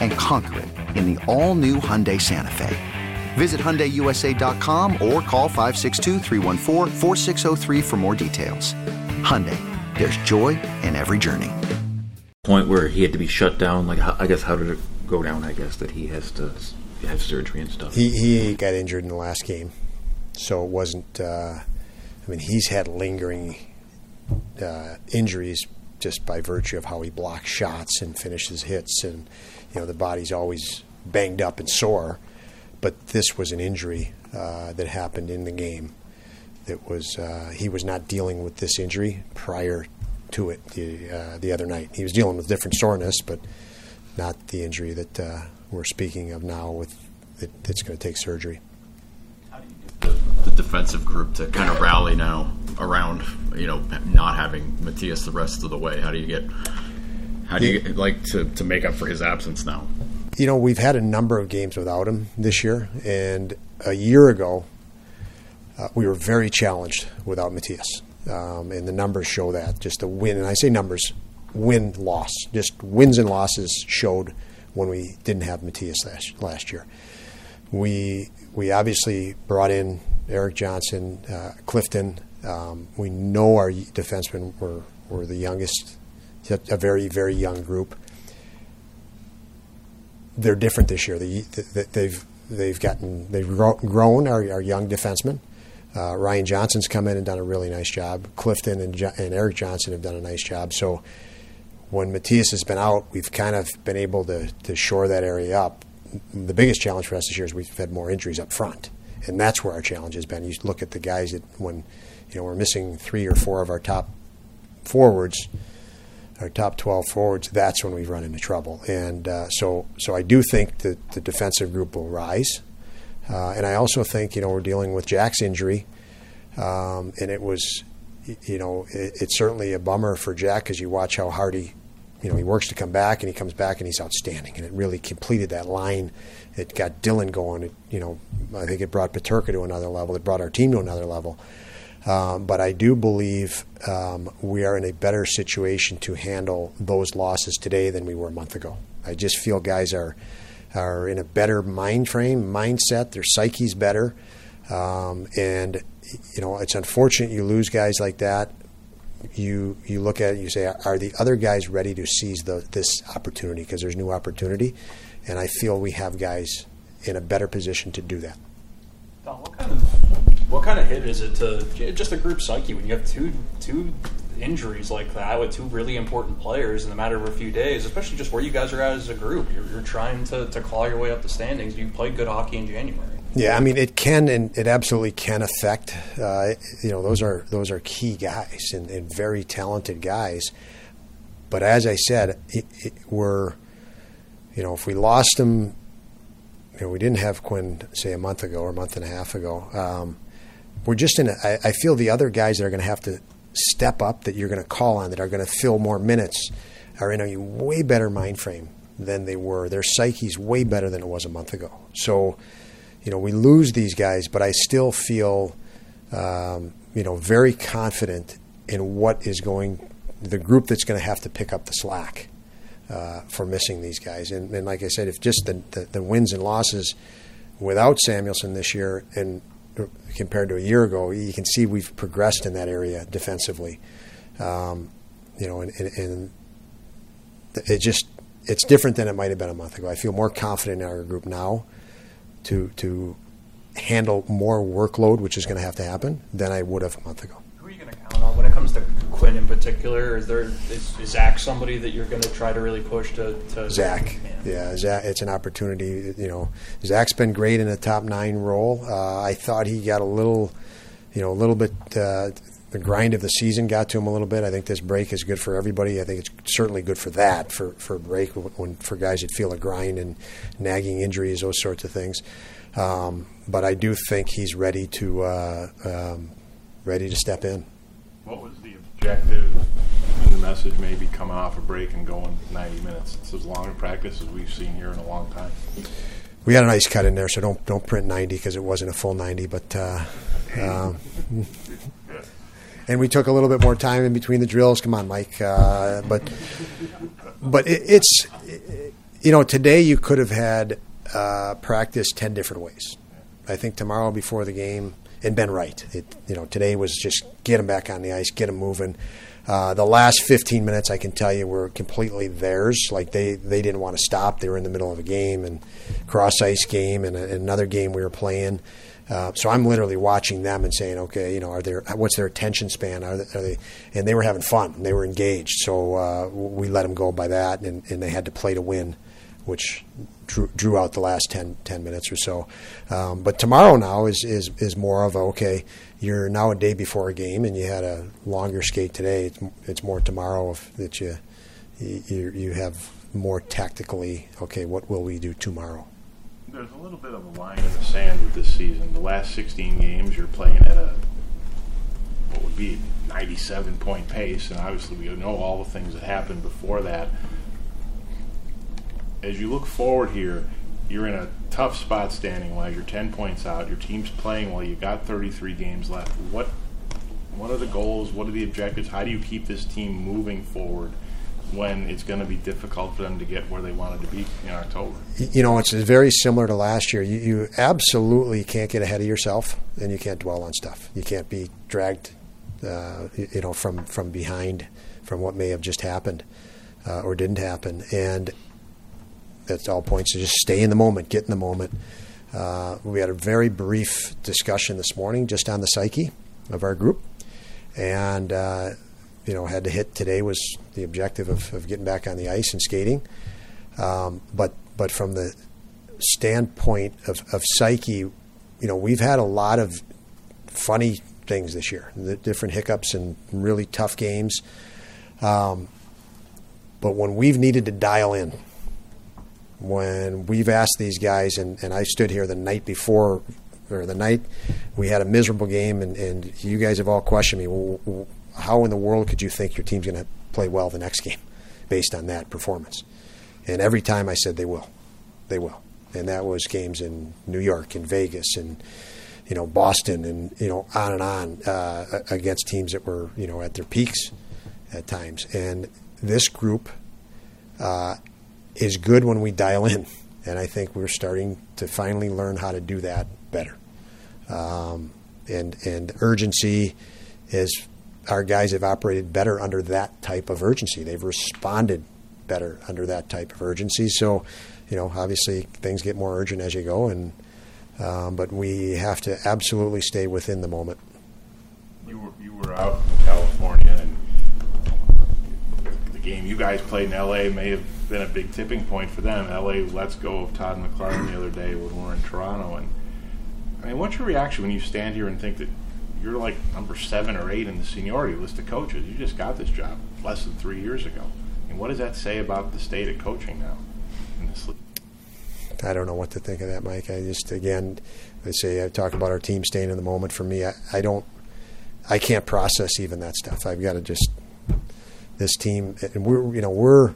And conquer it in the all new Hyundai Santa Fe. Visit HyundaiUSA.com or call 562 for more details. Hyundai, there's joy in every journey. Point where he had to be shut down. Like, I guess, how did it go down? I guess that he has to have surgery and stuff. He he got injured in the last game, so it wasn't. Uh, I mean, he's had lingering uh, injuries just by virtue of how he blocks shots and finishes hits, and you know the body's always banged up and sore. But this was an injury uh, that happened in the game. That was uh, he was not dealing with this injury prior to it the uh, the other night. He was dealing with different soreness, but not the injury that uh, we're speaking of now. With it, it's going to take surgery. Defensive group to kind of rally now around you know not having Mattias the rest of the way? How do you get how do you get, like to, to make up for his absence now? You know, we've had a number of games without him this year, and a year ago uh, we were very challenged without Mattias, um, and the numbers show that. Just the win, and I say numbers, win loss, just wins and losses showed when we didn't have Mattias last last year. We we obviously brought in Erik Johnson, uh, Clifton, um, we know our defensemen were, were the youngest, a very, very young group. They're different this year. They, they've, they've gotten, they've grown our, our young defensemen. Uh, Ryan Johnson's come in and done a really nice job. Clifton and, and Erik Johnson have done a nice job. So when Mattias has been out, we've kind of been able to, to shore that area up. The biggest challenge for us this year is we've had more injuries up front, and that's where our challenge has been. You look at the guys that when you know, we're missing three or four of our top forwards, our top 12 forwards, that's when we run into trouble. And uh, so, so I do think that the defensive group will rise. Uh, and I also think, you know, we're dealing with Jack's injury. Um, and it was, you know, it, it's certainly a bummer for Jack because you watch how hard he, you know, he works to come back and he comes back and he's outstanding. And it really completed that line. It got Dylan going. It, you know, I think it brought Peterka to another level. It brought our team to another level. Um, but I do believe um, we are in a better situation to handle those losses today than we were a month ago. I just feel guys are are in a better mind frame, mindset. Their psyche's better, um, and you know it's unfortunate you lose guys like that. You you look at it, you say, are the other guys ready to seize the, this opportunity? Because there's new opportunity, and I feel we have guys in a better position to do that. Don, what kind of what kind of hit is it to just a group psyche when you have two two injuries like that with two really important players in the matter of a few days, especially just where you guys are at as a group. You're, you're trying to, to claw your way up the standings. You played good hockey in January. Yeah, I mean it can and it absolutely can affect. Uh, you know, those are those are key guys and, and very talented guys. But as I said, it, it, we're you know if we lost them, you know, we didn't have Quinn say a month ago or a month and a half ago. Um, we're just in a, I, I feel the other guys that are going to have to step up that you're going to call on that are going to fill more minutes are in a way better mind frame than they were. Their psyche's way better than it was a month ago. So, you know, we lose these guys, but I still feel, um, you know, very confident in what is going, the group that's going to have to pick up the slack uh, for missing these guys. And, and, like I said, if just the, the, the, wins and losses without Samuelsson this year and compared to a year ago, you can see we've progressed in that area defensively. Um, you know, and, and, and it just it's different than it might have been a month ago. I feel more confident in our group now to to handle more workload, which is going to have to happen, than I would have a month ago. Who are you going to count on when it comes to Quinn in particular? Is there is, is Zach somebody that you're going to try to really push to? to Zach, yeah, Zach. It's an opportunity. You know, Zach's been great in a top nine role. Uh, I thought he got a little, you know, a little bit. Uh, the grind of the season got to him a little bit. I think this break is good for everybody. I think it's certainly good for that for for a break when for guys that feel a grind and nagging injuries, those sorts of things. Um, but I do think he's ready to uh, um, ready to step in. What was the objective in the message? Maybe coming off a break and going 90 minutes. It's as long a practice as we've seen here in a long time. We had a nice cut in there, so don't don't print 90 because it wasn't a full 90, but. Uh, um, and we took a little bit more time in between the drills. Come on, Mike. Uh, but but it, it's you know today you could have had uh, practice ten different ways. I think tomorrow before the game and been right. It, you know today was just get them back on the ice, get them moving. Uh, the last 15 minutes, I can tell you, were completely theirs. Like they, they didn't want to stop. They were in the middle of a game and cross ice game and, a, and another game we were playing. Uh, so I'm literally watching them and saying, okay, you know, are there what's their attention span? Are they, are they and they were having fun. They were engaged. So uh, we let them go by that, and, and, they had to play to win, which drew, drew out the last 10, 10 minutes or so. Um, but tomorrow now is, is is more of a, okay. You're now a day before a game, and you had a longer skate today. It's, it's more tomorrow that you, you you have more tactically. Okay, what will we do tomorrow? There's a little bit of a line in the sand with this season. The last 16 games, you're playing at a what would be 97 point pace, and obviously we know all the things that happened before that. As you look forward here, you're in a tough spot standing wise. You're 10 points out. Your team's playing well. you've got 33 games left. What what are the goals? What are the objectives? How do you keep this team moving forward? When it's going to be difficult for them to get where they wanted to be in October. You know, it's very similar to last year. You, you absolutely can't get ahead of yourself, and you can't dwell on stuff. You can't be dragged, uh, you know, from from behind from what may have just happened uh, or didn't happen, and that's all points to just stay in the moment, get in the moment. Uh, we had a very brief discussion this morning just on the psyche of our group, and uh, you know had to hit today was the objective of, of getting back on the ice and skating. Um, but but from the standpoint of, of psyche, you know we've had a lot of funny things this year, the different hiccups and really tough games. Um, but when we've needed to dial in, when we've asked these guys, and, and I stood here the night before or the night we had a miserable game, and, and you guys have all questioned me. Well, how in the world could you think your team's going to play well the next game based on that performance? And every time I said they will, they will. And that was games in New York and Vegas and you know Boston and you know on and on uh, against teams that were you know at their peaks at times. And this group uh, is good when we dial in, and I think we're starting to finally learn how to do that better. Um, and and urgency is our guys have operated better under that type of urgency. They've responded better under that type of urgency. So, you know, obviously things get more urgent as you go, and um, but we have to absolutely stay within the moment. You were you were out in California, and the game you guys played in L.A. may have been a big tipping point for them. L.A. lets go of Todd McLellan the other day when we're in Toronto, and I mean, what's your reaction when you stand here and think that you're like number seven or eight in the seniority list of coaches. You just got this job less than three years ago. And what does that say about the state of coaching now in this league? I don't know what to think of that, Mike. I just again, I say I talk about our team staying in the moment. For me, I, I don't, I can't process even that stuff. I've got to just this team, and we're you know we're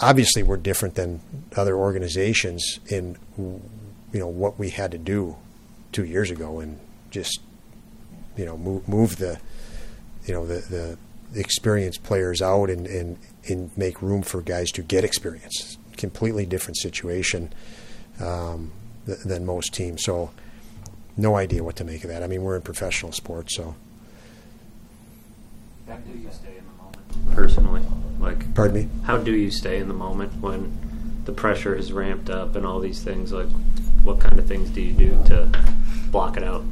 obviously we're different than other organizations in you know what we had to do two years ago and just you know move, move the you know the, the experienced players out and, and and make room for guys to get experience. Completely different situation um, th- than most teams. So no idea what to make of that. I mean, we're in professional sports, so. How do you stay in the moment personally? Like, Pardon me. How do you stay in the moment when the pressure is ramped up and all these things? Like, what kind of things do you do to block it out?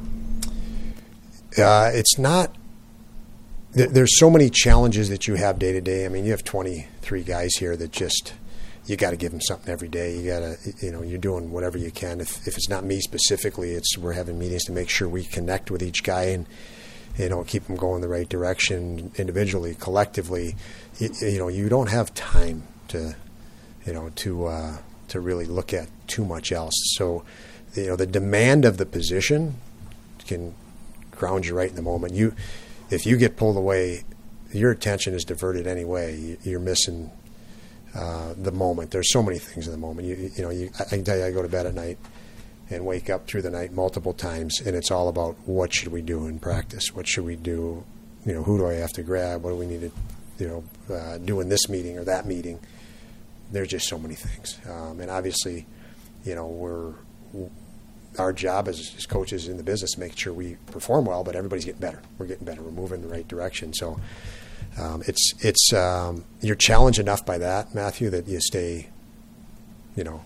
Uh, it's not. There, there's so many challenges that you have day to day. I mean, you have 23 guys here that just you got to give them something every day. You got to, you know, you're doing whatever you can. If, if it's not me specifically, it's we're having meetings to make sure we connect with each guy and, you know, keep them going the right direction individually, collectively. You, you know, you don't have time to, you know, to uh, to really look at too much else. So, you know, the demand of the position can ground you right in the moment. You, if you get pulled away, your attention is diverted anyway. You're missing uh, the moment. There's so many things in the moment. You, you know, you, I can tell you, I go to bed at night and wake up through the night multiple times, and it's all about what should we do in practice? What should we do? You know, who do I have to grab? What do we need to, you know, uh, do in this meeting or that meeting? There's just so many things, um, and obviously, you know, we're our job as, as coaches in the business to make sure we perform well, but everybody's getting better. We're getting better. We're moving in the right direction. So um, it's it's um, you're challenged enough by that, Matthew, that you stay, you know,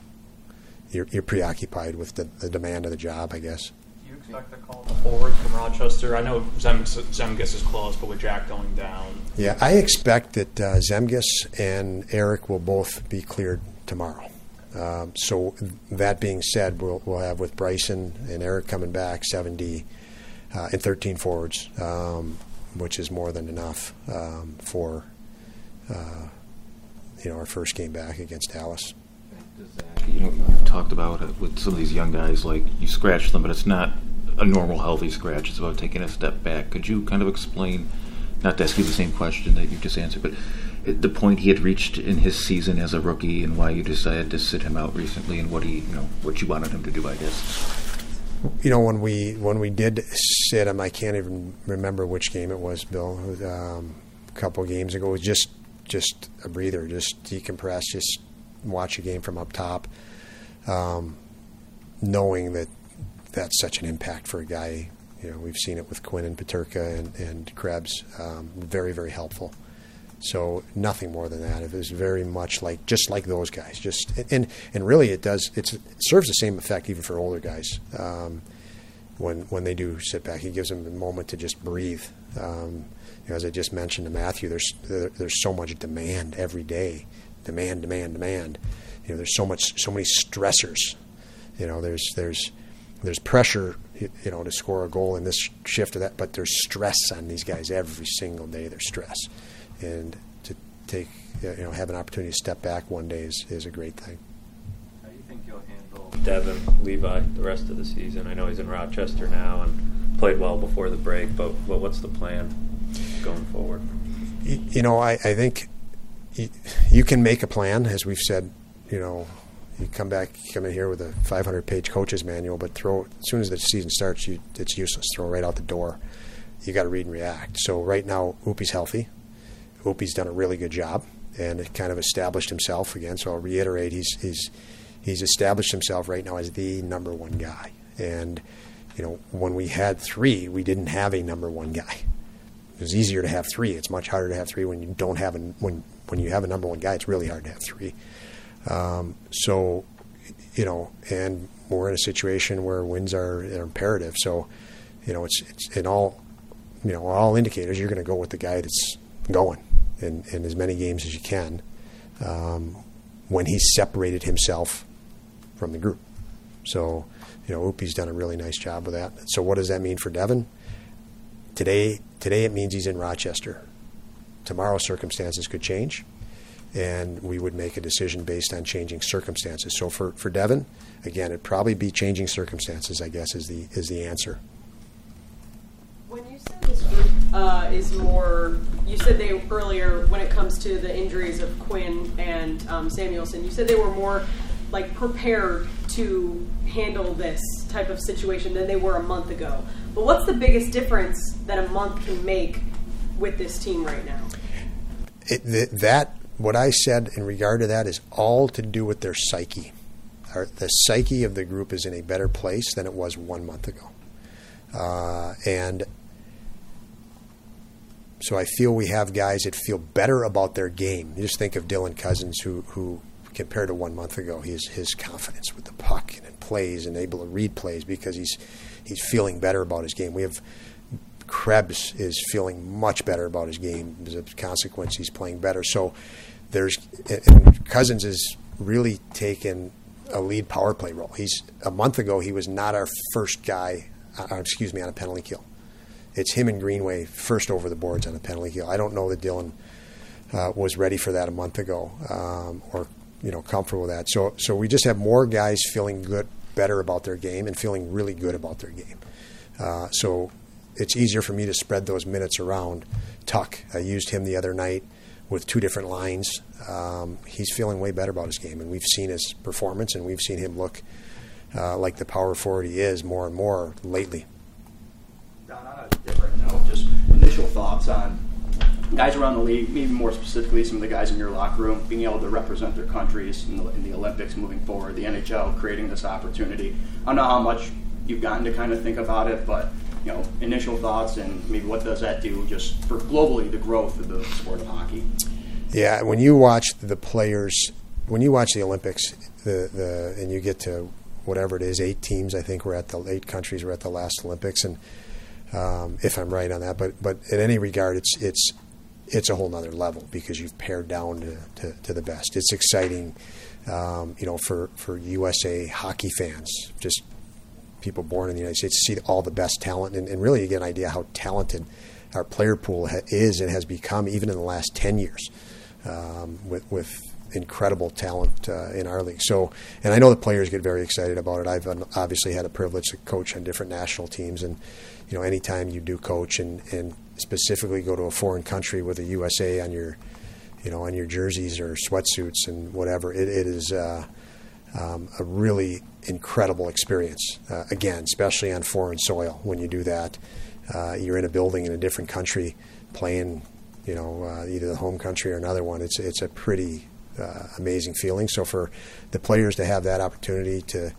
you're, you're preoccupied with the, the demand of the job, I guess. Do you expect a call forward from Rochester? I know Zem- Zemgus is close, but with Jack going down, Yeah, I expect that uh, Zemgus and Eric will both be cleared tomorrow. Um, so that being said, we'll, we'll have with Bryson and Eric coming back 7D uh, and 13 forwards, um, which is more than enough um, for uh, you know our first game back against Dallas. You know, you've talked about it with some of these young guys, like you scratch them, but it's not a normal healthy scratch. It's about taking a step back. Could you kind of explain, not to ask you the same question that you just answered, but the point he had reached in his season as a rookie and why you decided to sit him out recently and what he, you know, what you wanted him to do, I guess. You know, when we when we did sit him, I can't even remember which game it was, Bill. Um, a couple games ago, it was just just a breather, just decompress, just watch a game from up top, um, knowing that that's such an impact for a guy. You know, we've seen it with Quinn and Peterka and, and Krebs. Um, very, very helpful. So nothing more than that. It was very much like just like those guys. Just and and really, it does. it serves the same effect even for older guys. Um, when when they do sit back, he gives them a moment to just breathe. Um, you know, as I just mentioned to Matthew, there's there, there's so much demand every day, demand, demand, demand. You know, there's so much, so many stressors. You know, there's there's there's pressure, you know, to score a goal in this shift or that, but there's stress on these guys every single day. There's stress and to take you know have an opportunity to step back one day is, is a great thing. How do you think you'll handle Devon Levi the rest of the season? I know he's in Rochester now and played well before the break, but, but what's the plan going forward? You, you know, I, I think you, you can make a plan, as we've said. You know, you come back, you come in here with a 500-page coach's manual, but throw as soon as the season starts, you, it's useless. Throw it right out the door. You got to read and react. So right now, Oopie's healthy. Opie's done a really good job and kind of established himself again. So I'll reiterate, he's he's he's established himself right now as the number one guy. And you know, when we had three, we didn't have a number one guy. It was easier to have three. It's much harder to have three when you don't have a when when you have a number one guy. It's really hard to have three. Um, so, you know, and we're in a situation where wins are, are imperative. So, you know, it's it's in all, you know, all indicators. You're going to go with the guy that's going in, in as many games as you can um, when he's separated himself from the group. So, you know, Oopie's done a really nice job with that. So, what does that mean for Devon? Today, today it means he's in Rochester. Tomorrow, circumstances could change, and we would make a decision based on changing circumstances. So, for, for Devon, again, it'd probably be changing circumstances. I guess is the is the answer. When you said this group uh, is more, you said they earlier when it comes to the injuries of Quinn and um, Samuelsson, you said they were more like prepared to handle this type of situation than they were a month ago. But what's the biggest difference that a month can make with this team right now? It, th- that what I said in regard to that is all to do with their psyche. Our, the psyche of the group is in a better place than it was one month ago, uh, and so I feel we have guys that feel better about their game. You just think of Dylan Cozens, who who compared to one month ago, his his confidence with the puck and in plays and able to read plays because he's he's feeling better about his game. We have Krebs is feeling much better about his game as a consequence. He's playing better. So there's and Cozens is really taken a lead power play role. He's a month ago he was not our first guy. Uh, excuse me on a penalty kill. It's him and Greenway first over the boards on a penalty kill. I don't know that Dylan uh, was ready for that a month ago um, or you know comfortable with that. So so we just have more guys feeling good, better about their game and feeling really good about their game. Uh, so it's easier for me to spread those minutes around. Tuch, I used him the other night with two different lines. Um, he's feeling way better about his game, and we've seen his performance, and we've seen him look uh, like the power forward he is more and more lately. Don, on a different note, just initial thoughts on guys around the league, maybe more specifically some of the guys in your locker room, being able to represent their countries in the, in the Olympics moving forward, the NHL creating this opportunity. I don't know how much you've gotten to kind of think about it, but you know, initial thoughts and maybe what does that do just for globally the growth of the sport of hockey? Yeah, when you watch the players, when you watch the Olympics, the the and you get to whatever it is, eight teams. I think we're at the eight countries. We're at the last Olympics, and um, if I'm right on that, but but in any regard, it's it's it's a whole nother level because you've pared down to, to, to the best. It's exciting, um, you know, for for USA hockey fans, just people born in the United States to see all the best talent and, and really get an idea how talented our player pool ha- is and has become even in the last 10 years um, with, with incredible talent uh, in our league. So, and I know the players get very excited about it. I've obviously had a privilege to coach on different national teams, and you know, anytime you do coach and, and specifically go to a foreign country with a USA on your, you know, on your jerseys or sweatsuits and whatever, it, it is uh, um, a really incredible experience. Uh, again, especially on foreign soil, when you do that, uh, you're in a building in a different country, playing, you know, uh, either the home country or another one. It's it's a pretty uh, amazing feeling. So for the players to have that opportunity to,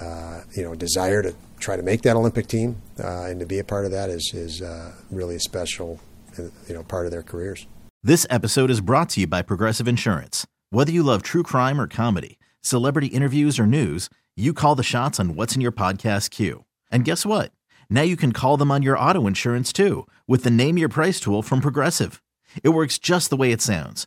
uh, you know, desire to try to make that Olympic team uh, and to be a part of that is is really a special, you know, part of their careers. This episode is brought to you by Progressive Insurance. Whether you love true crime or comedy, celebrity interviews or news you call the shots on what's in your podcast queue. And guess what? Now you can call them on your auto insurance too with the Name Your Price tool from Progressive. It works just the way it sounds.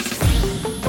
you